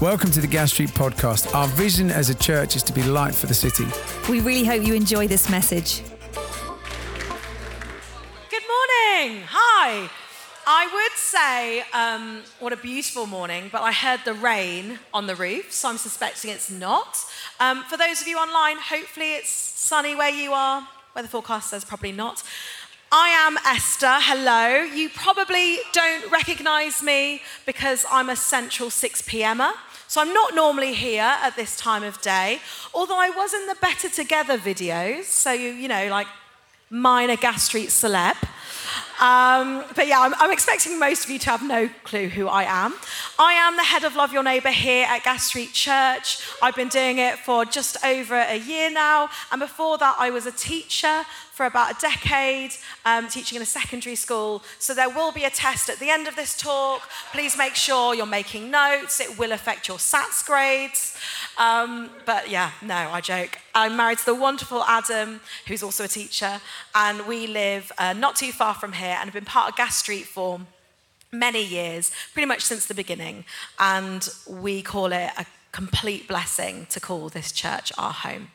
Welcome to the Gas Street podcast. Our vision as a church is to be light for the city. We really hope you enjoy this message. Good morning. Hi. I would say, um, what a beautiful morning, but I heard the rain on the roof, so I'm suspecting it's not. Um, for those of you online, hopefully it's sunny where you are. Weather forecast says probably not. I am Esther. Hello. You probably don't recognize me because I'm a central 6 p.m.er. So I'm not normally here at this time of day, although I was in the Better Together videos. So, you, you know, like minor gas street celeb. Um, but yeah, I'm, I'm, expecting most of you to have no clue who I am. I am the head of Love Your Neighbour here at Gas Street Church. I've been doing it for just over a year now. And before that, I was a teacher for about a decade, um, teaching in a secondary school. So there will be a test at the end of this talk. Please make sure you're making notes. It will affect your SATs grades. Um, but yeah, no, I joke. I'm married to the wonderful Adam, who's also a teacher, and we live uh, not too far from here and have been part of Gas Street for many years, pretty much since the beginning. And we call it a complete blessing to call this church our home.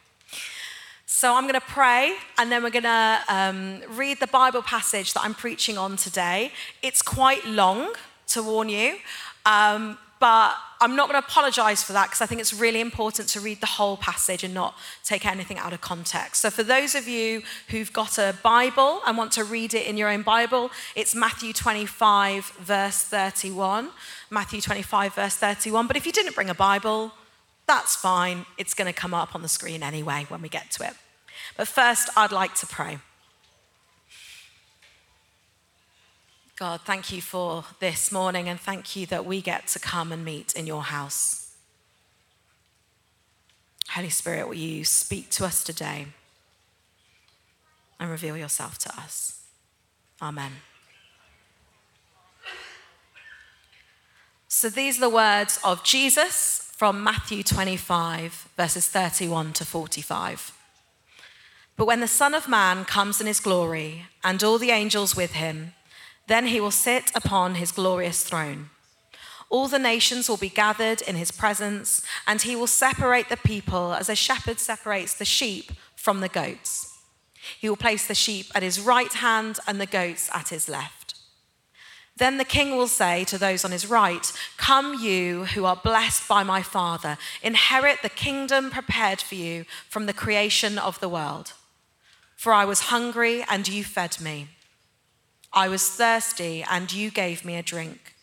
So I'm going to pray and then we're going to um, read the Bible passage that I'm preaching on today. It's quite long, to warn you, um, but I'm not going to apologize for that because I think it's really important to read the whole passage and not take anything out of context. So, for those of you who've got a Bible and want to read it in your own Bible, it's Matthew 25, verse 31. Matthew 25, verse 31. But if you didn't bring a Bible, that's fine. It's going to come up on the screen anyway when we get to it. But first, I'd like to pray. God, thank you for this morning and thank you that we get to come and meet in your house. Holy Spirit, will you speak to us today and reveal yourself to us? Amen. So these are the words of Jesus from Matthew 25, verses 31 to 45. But when the Son of Man comes in his glory, and all the angels with him, then he will sit upon his glorious throne. All the nations will be gathered in his presence, and he will separate the people as a shepherd separates the sheep from the goats. He will place the sheep at his right hand and the goats at his left. Then the king will say to those on his right, Come, you who are blessed by my Father, inherit the kingdom prepared for you from the creation of the world. For I was hungry, and you fed me. I was thirsty, and you gave me a drink.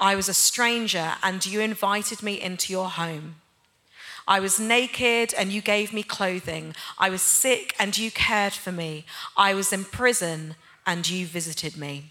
I was a stranger, and you invited me into your home. I was naked, and you gave me clothing. I was sick, and you cared for me. I was in prison, and you visited me.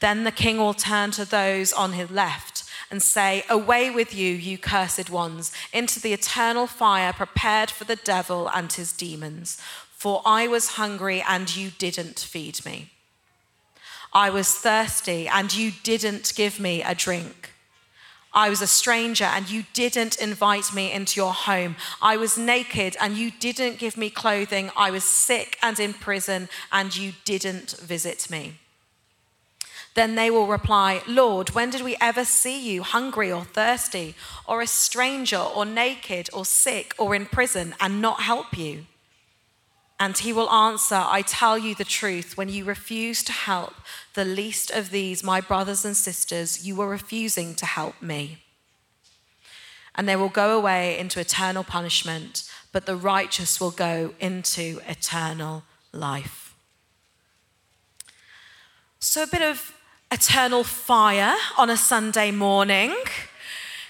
Then the king will turn to those on his left and say, Away with you, you cursed ones, into the eternal fire prepared for the devil and his demons. For I was hungry and you didn't feed me. I was thirsty and you didn't give me a drink. I was a stranger and you didn't invite me into your home. I was naked and you didn't give me clothing. I was sick and in prison and you didn't visit me. Then they will reply, Lord, when did we ever see you hungry or thirsty, or a stranger, or naked, or sick, or in prison, and not help you? And he will answer, I tell you the truth, when you refuse to help the least of these, my brothers and sisters, you were refusing to help me. And they will go away into eternal punishment, but the righteous will go into eternal life. So, a bit of eternal fire on a Sunday morning.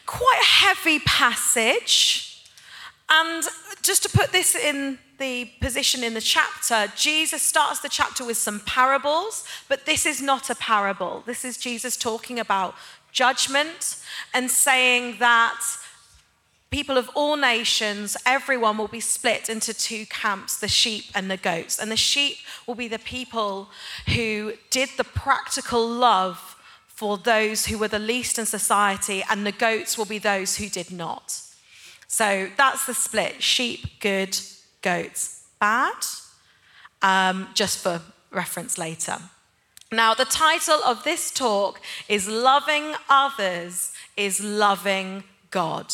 Quite a heavy passage. And just to put this in the position in the chapter, Jesus starts the chapter with some parables, but this is not a parable. This is Jesus talking about judgment and saying that people of all nations, everyone will be split into two camps the sheep and the goats. And the sheep will be the people who did the practical love for those who were the least in society, and the goats will be those who did not. So that's the split sheep, good, goats, bad, um, just for reference later. Now, the title of this talk is Loving Others is Loving God.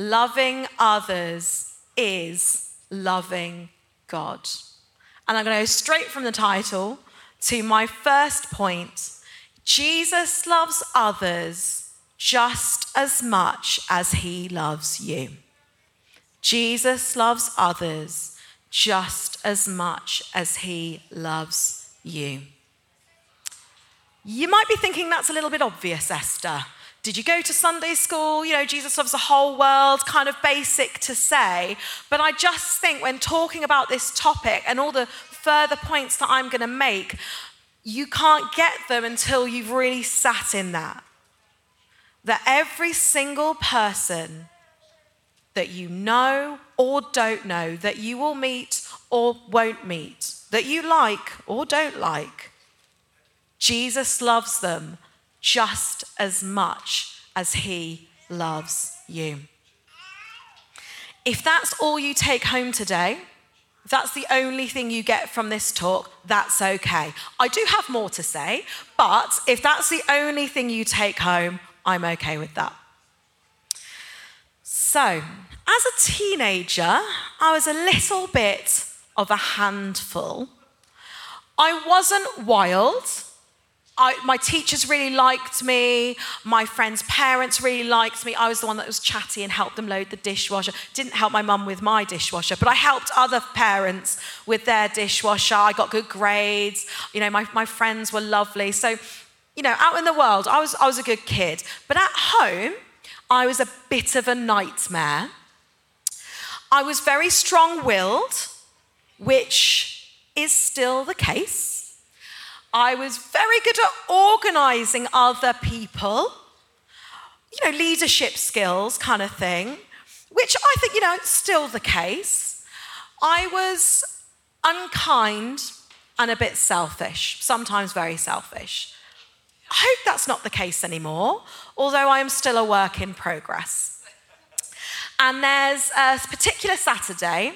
Loving others is loving God. And I'm going to go straight from the title to my first point. Jesus loves others just as much as he loves you. Jesus loves others just as much as he loves you. You might be thinking that's a little bit obvious, Esther. Did you go to Sunday school? You know, Jesus loves the whole world, kind of basic to say. But I just think when talking about this topic and all the further points that I'm going to make, you can't get them until you've really sat in that. That every single person that you know or don't know, that you will meet or won't meet, that you like or don't like, Jesus loves them just as much as he loves you. If that's all you take home today, if that's the only thing you get from this talk, that's okay. I do have more to say, but if that's the only thing you take home, I'm okay with that. So, as a teenager, I was a little bit of a handful. I wasn't wild. I, my teachers really liked me. My friends' parents really liked me. I was the one that was chatty and helped them load the dishwasher. Didn't help my mum with my dishwasher, but I helped other parents with their dishwasher. I got good grades. You know, my, my friends were lovely. So, you know, out in the world, I was, I was a good kid. But at home, I was a bit of a nightmare. I was very strong willed, which is still the case. I was very good at organizing other people, you know, leadership skills kind of thing, which I think, you know, it's still the case. I was unkind and a bit selfish, sometimes very selfish. I hope that's not the case anymore, although I am still a work in progress. And there's a particular Saturday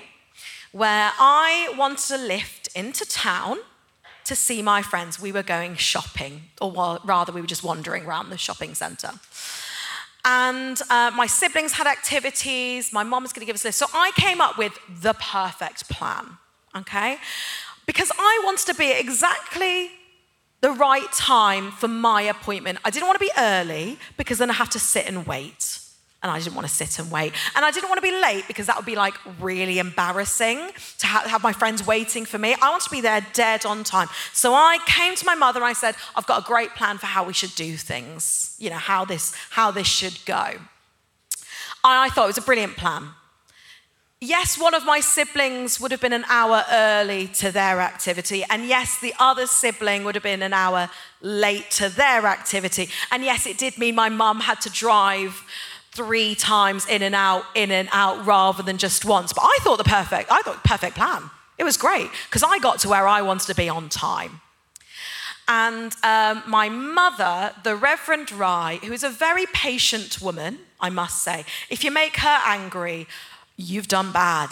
where I wanted a lift into town to see my friends. We were going shopping, or rather, we were just wandering around the shopping centre. And uh, my siblings had activities, my mom was going to give us list. So I came up with the perfect plan, okay? Because I wanted to be exactly the right time for my appointment. I didn't want to be early because then I have to sit and wait and I didn't want to sit and wait. And I didn't want to be late because that would be like really embarrassing to ha- have my friends waiting for me. I want to be there dead on time. So I came to my mother and I said, I've got a great plan for how we should do things, you know, how this, how this should go. I thought it was a brilliant plan. Yes, one of my siblings would have been an hour early to their activity. And yes, the other sibling would have been an hour late to their activity. And yes, it did mean my mum had to drive three times in and out, in and out, rather than just once. But I thought the perfect, I thought perfect plan. It was great because I got to where I wanted to be on time. And um, my mother, the Reverend Rai, who is a very patient woman, I must say, if you make her angry, you've done bad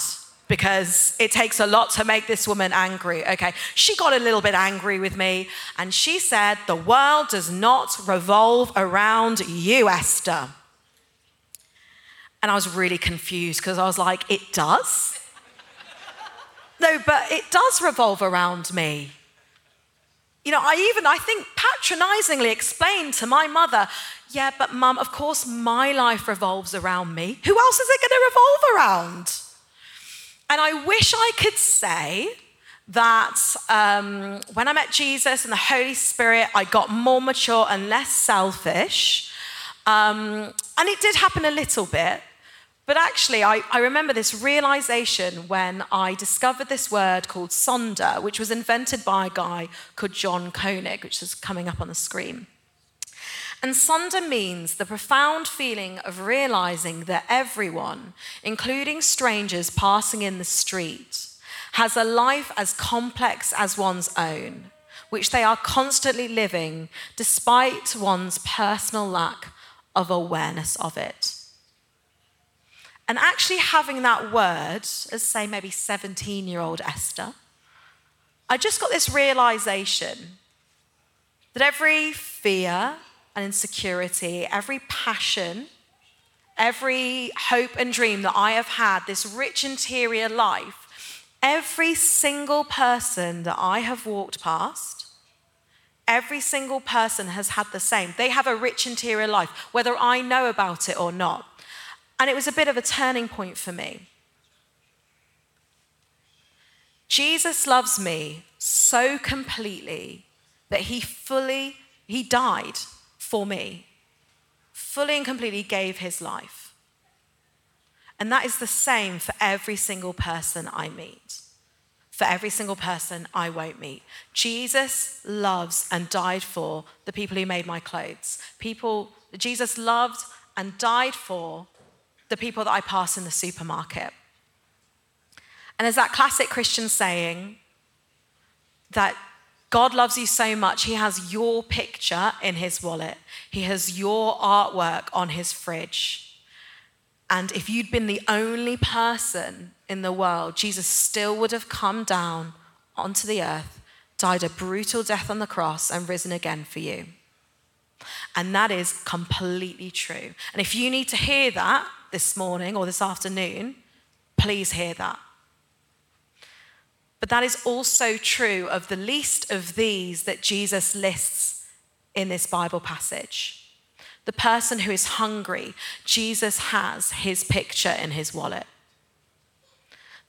because it takes a lot to make this woman angry. Okay, she got a little bit angry with me and she said, The world does not revolve around you, Esther. And I was really confused because I was like, it does? no, but it does revolve around me. You know, I even, I think, patronizingly explained to my mother, yeah, but mum, of course my life revolves around me. Who else is it going to revolve around? And I wish I could say that um, when I met Jesus and the Holy Spirit, I got more mature and less selfish. Um, and it did happen a little bit. But actually, I, I, remember this realization when I discovered this word called sonder, which was invented by a guy called John Koenig, which is coming up on the screen. And sonder means the profound feeling of realizing that everyone, including strangers passing in the street, has a life as complex as one's own, which they are constantly living despite one's personal lack of awareness of it. And actually having that word, as say maybe 17 year old Esther, I just got this realization that every fear and insecurity, every passion, every hope and dream that I have had, this rich interior life, every single person that I have walked past, every single person has had the same. They have a rich interior life, whether I know about it or not. And it was a bit of a turning point for me. Jesus loves me so completely that he fully he died for me. Fully and completely gave his life. And that is the same for every single person I meet. For every single person I won't meet. Jesus loves and died for the people who made my clothes. People Jesus loved and died for the people that I pass in the supermarket. And there's that classic Christian saying that God loves you so much, He has your picture in His wallet, He has your artwork on His fridge. And if you'd been the only person in the world, Jesus still would have come down onto the earth, died a brutal death on the cross, and risen again for you. And that is completely true. And if you need to hear that this morning or this afternoon, please hear that. But that is also true of the least of these that Jesus lists in this Bible passage. The person who is hungry, Jesus has his picture in his wallet.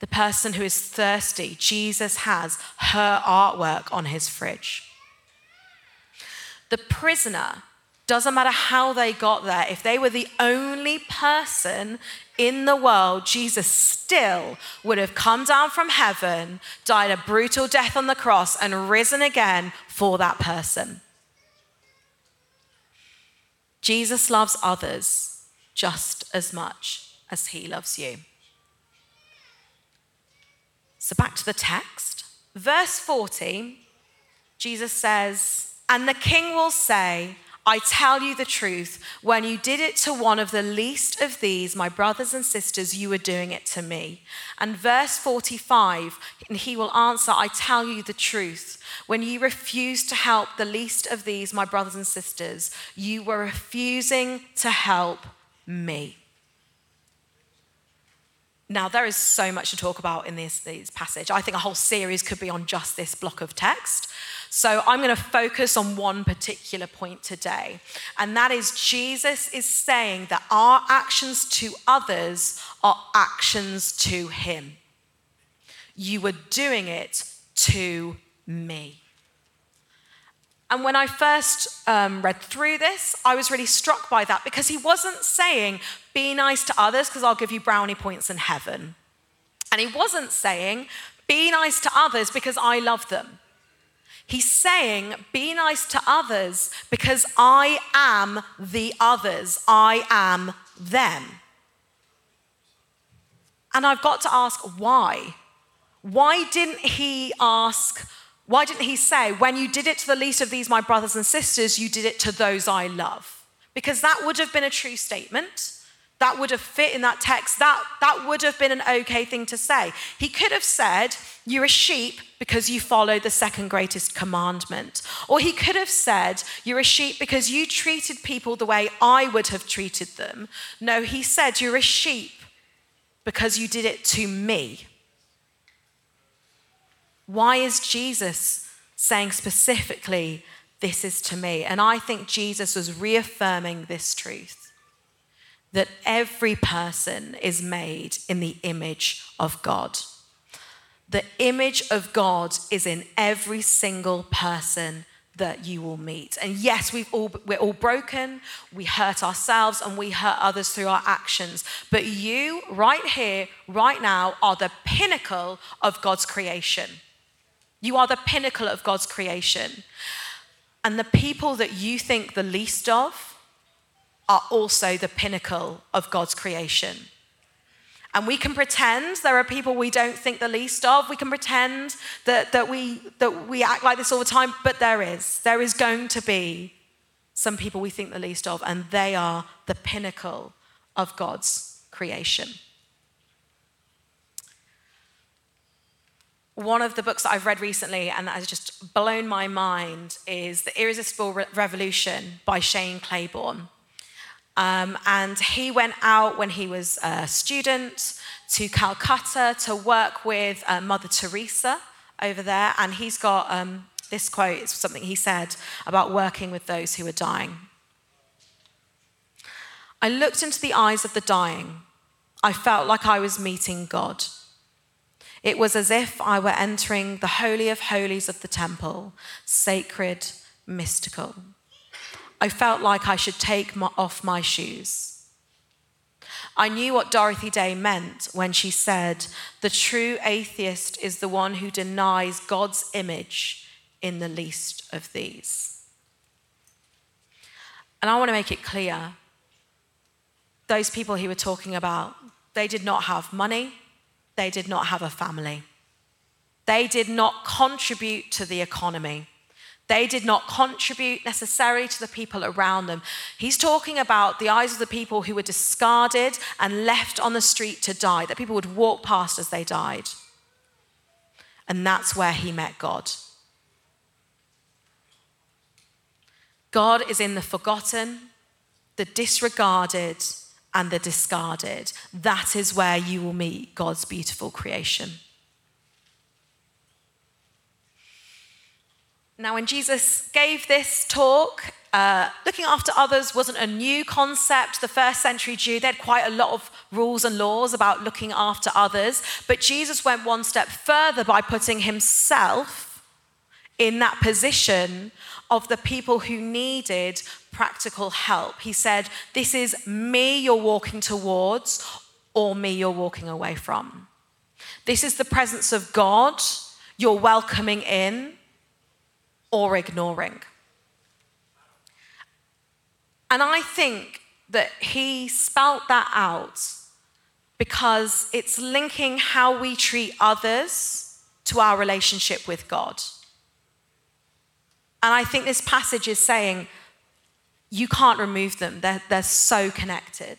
The person who is thirsty, Jesus has her artwork on his fridge. The prisoner, doesn't matter how they got there, if they were the only person in the world, Jesus still would have come down from heaven, died a brutal death on the cross, and risen again for that person. Jesus loves others just as much as he loves you. So back to the text. Verse 40, Jesus says, And the king will say, I tell you the truth, when you did it to one of the least of these, my brothers and sisters, you were doing it to me. And verse 45, and he will answer, I tell you the truth. When you refused to help the least of these, my brothers and sisters, you were refusing to help me. Now, there is so much to talk about in this, this passage. I think a whole series could be on just this block of text. So I'm going to focus on one particular point today, and that is Jesus is saying that our actions to others are actions to Him. You were doing it to me. And when I first um, read through this, I was really struck by that because he wasn't saying, be nice to others because I'll give you brownie points in heaven. And he wasn't saying, be nice to others because I love them. He's saying, be nice to others because I am the others. I am them. And I've got to ask why? Why didn't he ask, why didn't he say, when you did it to the least of these, my brothers and sisters, you did it to those I love? Because that would have been a true statement that would have fit in that text. That, that would have been an okay thing to say. He could have said, You're a sheep because you follow the second greatest commandment. Or he could have said, You're a sheep because you treated people the way I would have treated them. No, he said, You're a sheep because you did it to me. Why is Jesus saying specifically, This is to me? And I think Jesus was reaffirming this truth that every person is made in the image of God. The image of God is in every single person that you will meet. And yes, we've all, we're all broken, we hurt ourselves, and we hurt others through our actions. But you, right here, right now, are the pinnacle of God's creation. You are the pinnacle of God's creation. And the people that you think the least of are also the pinnacle of God's creation. And we can pretend there are people we don't think the least of. We can pretend that, that, we, that we act like this all the time, but there is. There is going to be some people we think the least of, and they are the pinnacle of God's creation. One of the books that I've read recently and that has just blown my mind is The Irresistible Re- Revolution by Shane Claiborne. Um, and he went out when he was a student to Calcutta to work with uh, Mother Teresa over there. And he's got um, this quote, it's something he said about working with those who are dying. I looked into the eyes of the dying. I felt like I was meeting God. It was as if I were entering the Holy of Holies of the temple, sacred, mystical. I felt like I should take my, off my shoes. I knew what Dorothy Day meant when she said, The true atheist is the one who denies God's image in the least of these. And I want to make it clear those people he were talking about, they did not have money, they did not have a family. They did not contribute to the economy. They did not contribute necessarily to the people around them. He's talking about the eyes of the people who were discarded and left on the street to die, that people would walk past as they died. And that's where he met God. God is in the forgotten, the disregarded, and the discarded. That is where you will meet God's beautiful creation. Now, when Jesus gave this talk, uh, looking after others wasn't a new concept. The first century Jew, they had quite a lot of rules and laws about looking after others. But Jesus went one step further by putting himself in that position of the people who needed practical help. He said, This is me you're walking towards, or me you're walking away from. This is the presence of God you're welcoming in or ignoring. And I think that he spelt that out because it's linking how we treat others to our relationship with God. And I think this passage is saying you can't remove them, they're, they're so connected.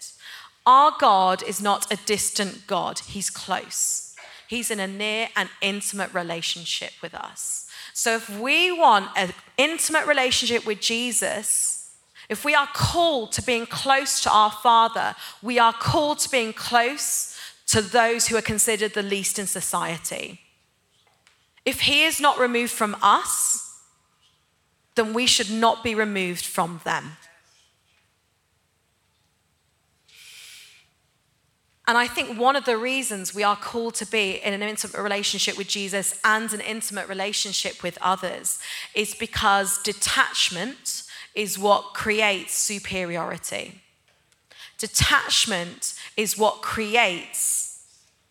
Our God is not a distant God, He's close. He's in a near and intimate relationship with us. So if we want an intimate relationship with Jesus, if we are called to being close to our Father, we are called to being close to those who are considered the least in society. If He is not removed from us, then we should not be removed from them. And I think one of the reasons we are called to be in an intimate relationship with Jesus and an intimate relationship with others is because detachment is what creates superiority. Detachment is what creates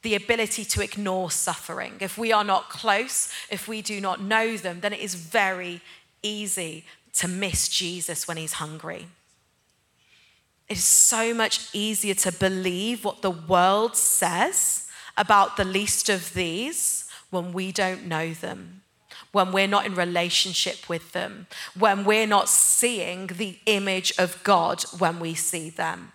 the ability to ignore suffering. If we are not close, if we do not know them, then it is very easy to miss Jesus when he's hungry. It is so much easier to believe what the world says about the least of these when we don't know them, when we're not in relationship with them, when we're not seeing the image of God when we see them.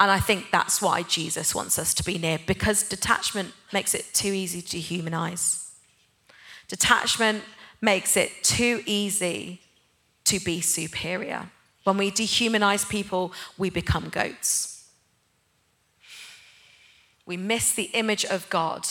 And I think that's why Jesus wants us to be near, because detachment makes it too easy to dehumanize. Detachment makes it too easy to be superior. When we dehumanize people, we become goats. We miss the image of God.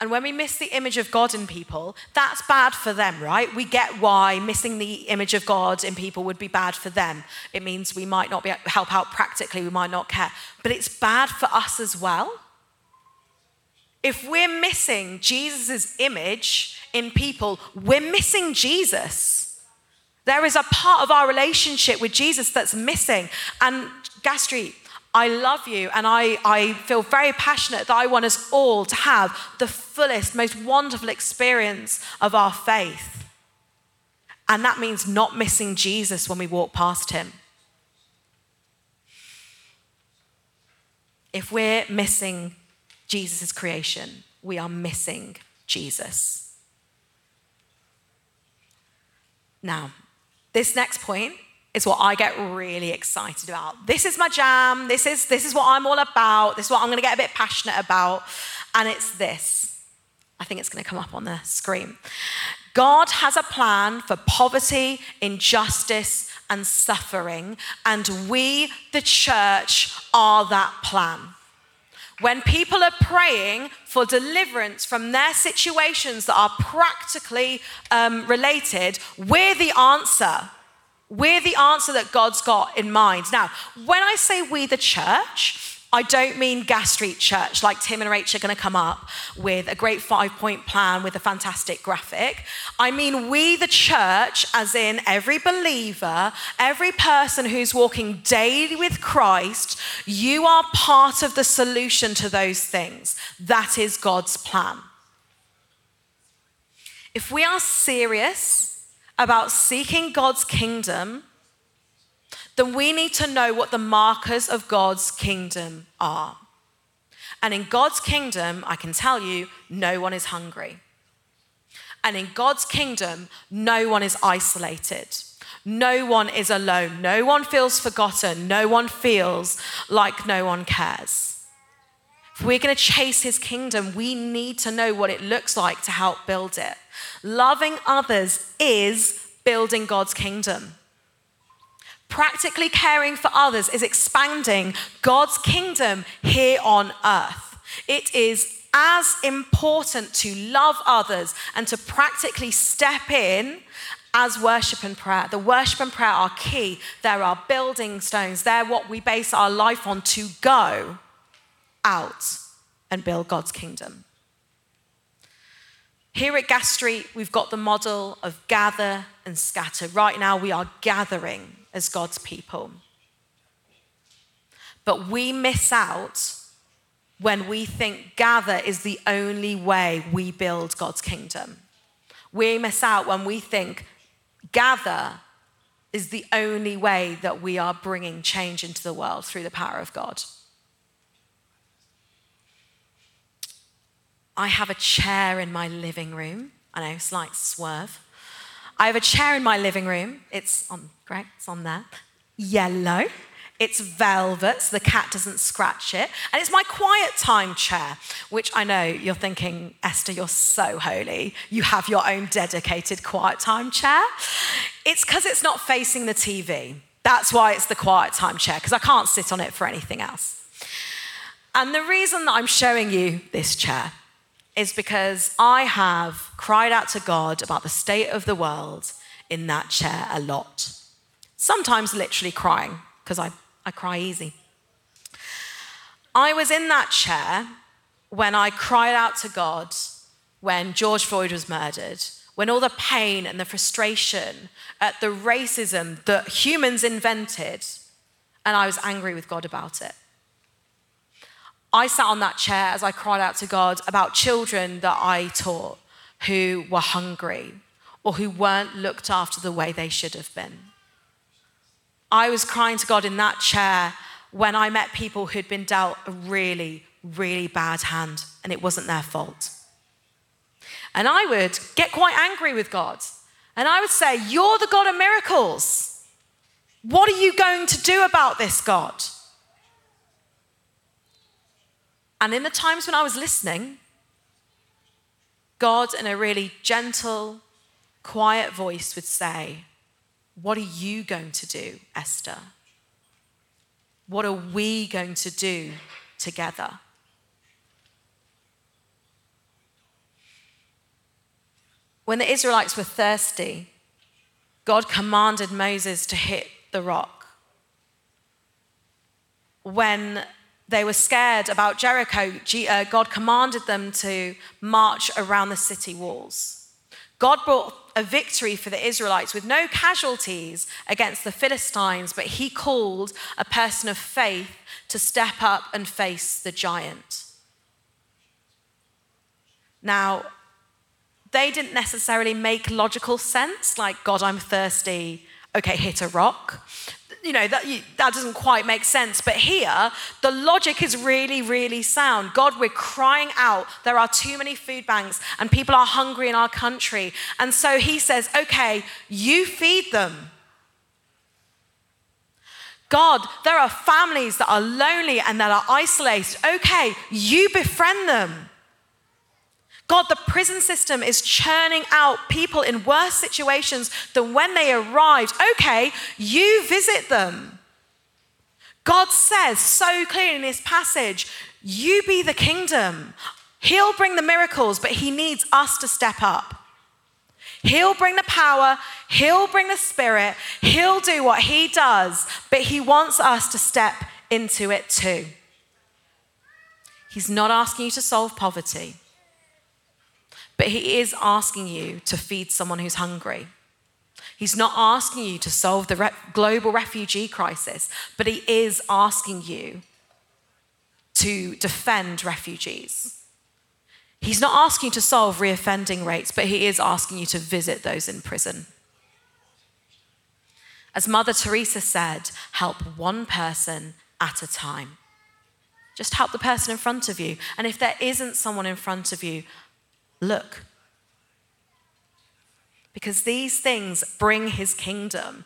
And when we miss the image of God in people, that's bad for them, right? We get why missing the image of God in people would be bad for them. It means we might not be able to help out practically, we might not care. But it's bad for us as well. If we're missing Jesus' image in people, we're missing Jesus. There is a part of our relationship with Jesus that's missing. And Gas Street, I love you and I, I feel very passionate that I want us all to have the fullest, most wonderful experience of our faith. And that means not missing Jesus when we walk past him. If we're missing Jesus' creation, we are missing Jesus. Now, this next point is what I get really excited about. This is my jam. This is, this is what I'm all about. This is what I'm going to get a bit passionate about. And it's this. I think it's going to come up on the screen. God has a plan for poverty, injustice, and suffering, and we, the church, are that plan. When people are praying for deliverance from their situations that are practically um, related, we're the answer. We're the answer that God's got in mind. Now, when I say we, the church, I don't mean Gas Street Church, like Tim and Rachel are going to come up with a great five point plan with a fantastic graphic. I mean, we, the church, as in every believer, every person who's walking daily with Christ, you are part of the solution to those things. That is God's plan. If we are serious about seeking God's kingdom, then we need to know what the markers of God's kingdom are. And in God's kingdom, I can tell you, no one is hungry. And in God's kingdom, no one is isolated. No one is alone. No one feels forgotten. No one feels like no one cares. If we're going to chase his kingdom, we need to know what it looks like to help build it. Loving others is building God's kingdom. Practically caring for others is expanding God's kingdom here on earth. It is as important to love others and to practically step in as worship and prayer. The worship and prayer are key. There are our building stones. They're what we base our life on to go out and build God's kingdom. Here at Gas Street, we've got the model of gather and scatter. Right now, we are gathering as God's people. But we miss out when we think gather is the only way we build God's kingdom. We miss out when we think gather is the only way that we are bringing change into the world through the power of God. I have a chair in my living room. I know, slight swerve. I have a chair in my living room. It's on, Greg, it's on there. Yellow. It's velvet, so the cat doesn't scratch it. And it's my quiet time chair, which I know you're thinking, Esther, you're so holy. You have your own dedicated quiet time chair. It's because it's not facing the TV. That's why it's the quiet time chair, because I can't sit on it for anything else. And the reason that I'm showing you this chair is because I have cried out to God about the state of the world in that chair a lot. Sometimes literally crying, because I, I cry easy. I was in that chair when I cried out to God when George Floyd was murdered, when all the pain and the frustration at the racism that humans invented, and I was angry with God about it. I sat on that chair as I cried out to God about children that I taught who were hungry or who weren't looked after the way they should have been. I was crying to God in that chair when I met people who'd been dealt a really, really bad hand and it wasn't their fault. And I would get quite angry with God. And I would say, You're the God of miracles. What are you going to do about this, God? And in the times when I was listening, God, in a really gentle, quiet voice, would say, What are you going to do, Esther? What are we going to do together? When the Israelites were thirsty, God commanded Moses to hit the rock. When they were scared about Jericho, uh, God commanded them to march around the city walls. God brought a victory for the Israelites with no casualties against the Philistines, but he called a person of faith to step up and face the giant. Now, they didn't necessarily make logical sense, like, God, I'm thirsty, okay, hit a rock. You know, that, that doesn't quite make sense. But here, the logic is really, really sound. God, we're crying out. There are too many food banks and people are hungry in our country. And so he says, okay, you feed them. God, there are families that are lonely and that are isolated. Okay, you befriend them. God, the prison system is churning out people in worse situations than when they arrived. Okay, you visit them. God says so clearly in this passage, you be the kingdom. He'll bring the miracles, but he needs us to step up. He'll bring the power, He'll bring the spirit, He'll do what He does, but He wants us to step into it too. He's not asking you to solve poverty. But he is asking you to feed someone who's hungry. He's not asking you to solve the re- global refugee crisis, but he is asking you to defend refugees. He's not asking you to solve reoffending rates, but he is asking you to visit those in prison. As Mother Teresa said, help one person at a time. Just help the person in front of you. And if there isn't someone in front of you, look. Because these things bring his kingdom.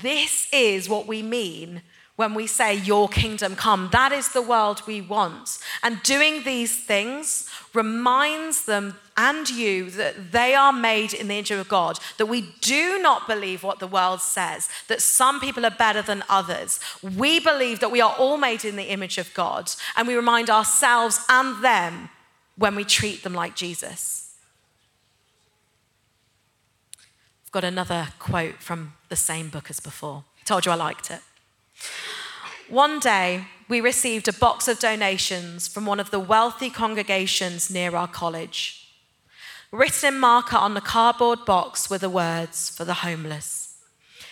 This is what we mean when we say, Your kingdom come. That is the world we want. And doing these things reminds them and you that they are made in the image of God, that we do not believe what the world says, that some people are better than others. We believe that we are all made in the image of God, and we remind ourselves and them when we treat them like Jesus. I've got another quote from the same book as before. I told you I liked it. One day, we received a box of donations from one of the wealthy congregations near our college. Written in marker on the cardboard box were the words for the homeless.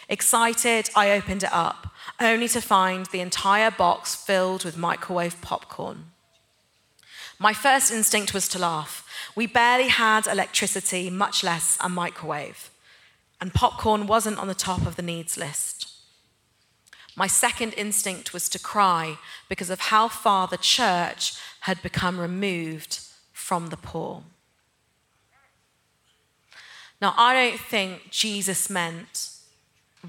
Excited, I opened it up, only to find the entire box filled with microwave popcorn. My first instinct was to laugh. We barely had electricity, much less a microwave. And popcorn wasn't on the top of the needs list. My second instinct was to cry because of how far the church had become removed from the poor. Now, I don't think Jesus meant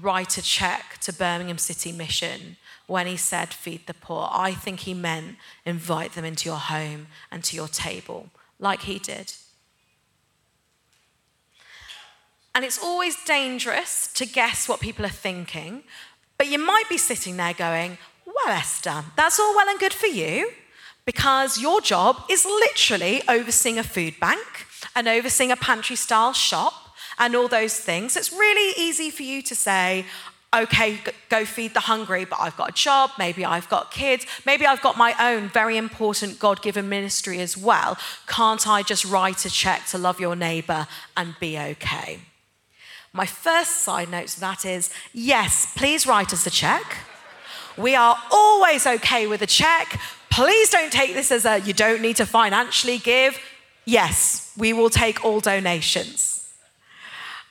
write a check to Birmingham City Mission when he said feed the poor. I think he meant invite them into your home and to your table, like he did. And it's always dangerous to guess what people are thinking, but you might be sitting there going, Well, Esther, that's all well and good for you because your job is literally overseeing a food bank and overseeing a pantry style shop and all those things. It's really easy for you to say, okay, go feed the hungry, but I've got a job, maybe I've got kids, maybe I've got my own very important God given ministry as well. Can't I just write a check to love your neighbor and be okay? My first side note to that is yes, please write us a check. We are always okay with a check. Please don't take this as a you don't need to financially give. Yes, we will take all donations.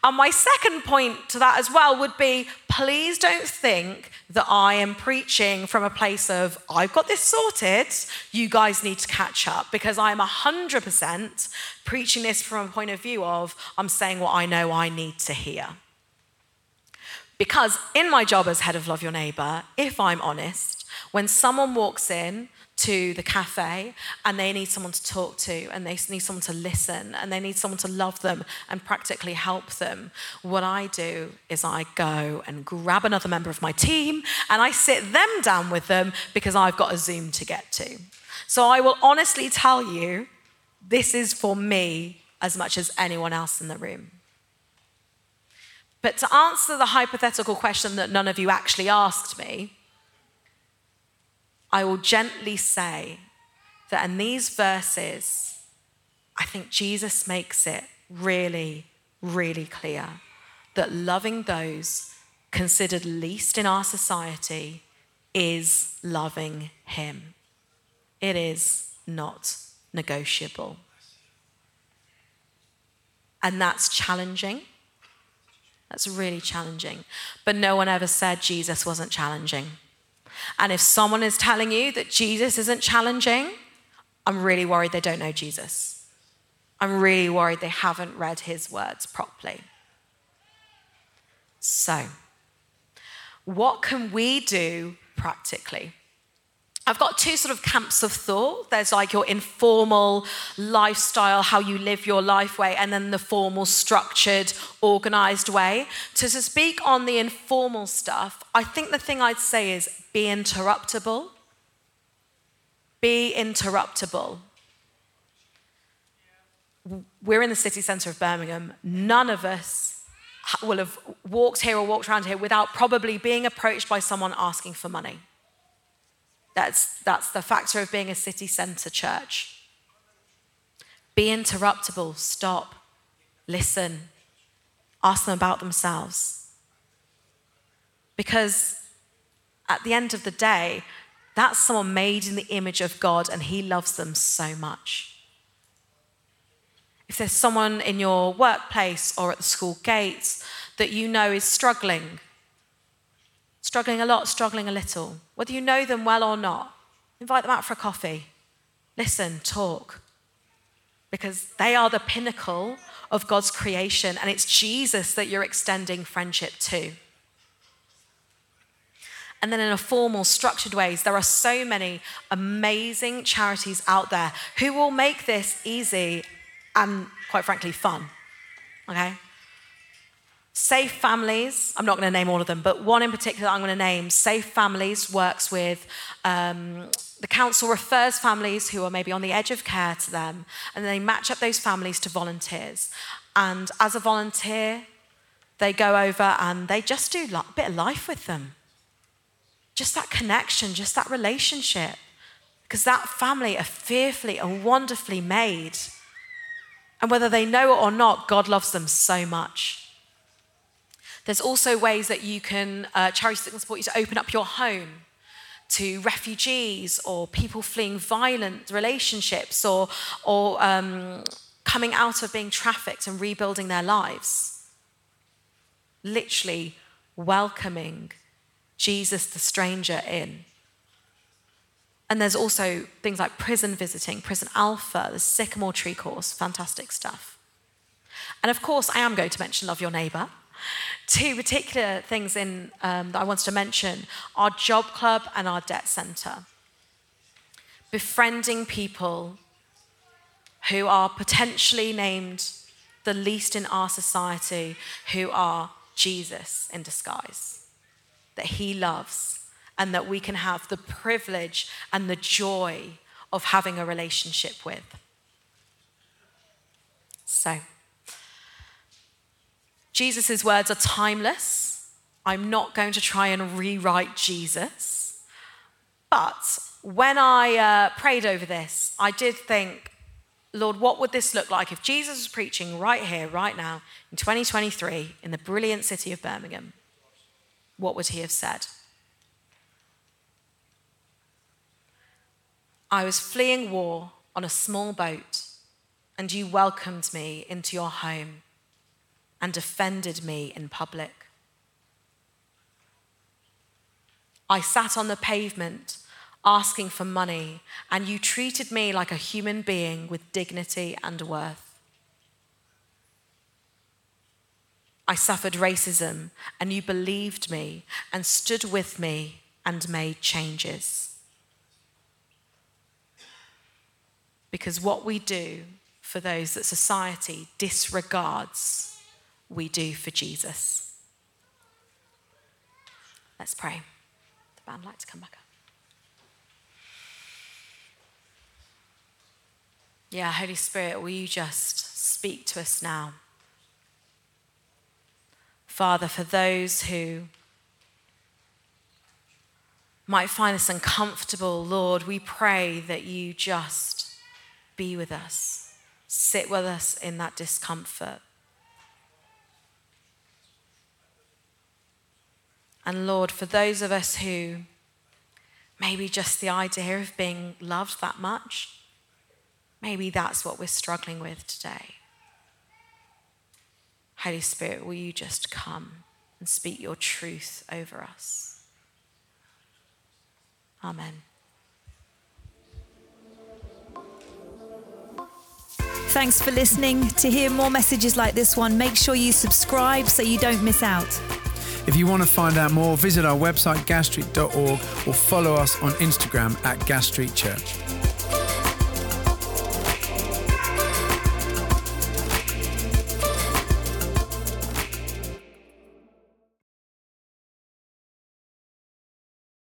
And my second point to that as well would be please don't think that I am preaching from a place of, I've got this sorted, you guys need to catch up, because I am 100% preaching this from a point of view of, I'm saying what I know I need to hear. Because in my job as head of Love Your Neighbour, if I'm honest, when someone walks in to the cafe and they need someone to talk to and they need someone to listen and they need someone to love them and practically help them, what I do is I go and grab another member of my team and I sit them down with them because I've got a Zoom to get to. So I will honestly tell you, this is for me as much as anyone else in the room. But to answer the hypothetical question that none of you actually asked me, I will gently say that in these verses, I think Jesus makes it really, really clear that loving those considered least in our society is loving Him. It is not negotiable. And that's challenging. That's really challenging. But no one ever said Jesus wasn't challenging. And if someone is telling you that Jesus isn't challenging, I'm really worried they don't know Jesus. I'm really worried they haven't read his words properly. So, what can we do practically? I've got two sort of camps of thought. There's like your informal lifestyle, how you live your life way, and then the formal, structured, organized way. So, to speak on the informal stuff, I think the thing I'd say is be interruptible. Be interruptible. We're in the city centre of Birmingham. None of us will have walked here or walked around here without probably being approached by someone asking for money. That's, that's the factor of being a city centre church. Be interruptible, stop, listen, ask them about themselves. Because at the end of the day, that's someone made in the image of God and He loves them so much. If there's someone in your workplace or at the school gates that you know is struggling, struggling a lot, struggling a little, whether you know them well or not, invite them out for a coffee. Listen, talk. Because they are the pinnacle of God's creation, and it's Jesus that you're extending friendship to. And then, in a formal, structured ways, there are so many amazing charities out there who will make this easy and, quite frankly, fun. Okay? Safe Families, I'm not going to name all of them, but one in particular I'm going to name. Safe Families works with um, the council, refers families who are maybe on the edge of care to them, and they match up those families to volunteers. And as a volunteer, they go over and they just do a bit of life with them. Just that connection, just that relationship. Because that family are fearfully and wonderfully made. And whether they know it or not, God loves them so much. There's also ways that you can, uh, charities that can support you to open up your home to refugees or people fleeing violent relationships or, or um, coming out of being trafficked and rebuilding their lives. Literally welcoming Jesus the stranger in. And there's also things like prison visiting, Prison Alpha, the Sycamore Tree course, fantastic stuff. And of course, I am going to mention Love Your Neighbour. Two particular things in, um, that I wanted to mention our job club and our debt centre. Befriending people who are potentially named the least in our society, who are Jesus in disguise, that he loves, and that we can have the privilege and the joy of having a relationship with. So, Jesus' words are timeless. I'm not going to try and rewrite Jesus. But when I uh, prayed over this, I did think, Lord, what would this look like if Jesus was preaching right here, right now, in 2023, in the brilliant city of Birmingham? What would he have said? I was fleeing war on a small boat, and you welcomed me into your home and offended me in public. I sat on the pavement asking for money, and you treated me like a human being with dignity and worth. I suffered racism, and you believed me and stood with me and made changes. Because what we do for those that society disregards we do for Jesus. Let's pray. The band like to come back up. Yeah, Holy Spirit, will you just speak to us now? Father, for those who might find this uncomfortable, Lord, we pray that you just be with us, sit with us in that discomfort. And Lord, for those of us who maybe just the idea of being loved that much, maybe that's what we're struggling with today. Holy Spirit, will you just come and speak your truth over us? Amen. Thanks for listening. To hear more messages like this one, make sure you subscribe so you don't miss out. If you want to find out more, visit our website gasstreet.org or follow us on Instagram at Gas Street Church.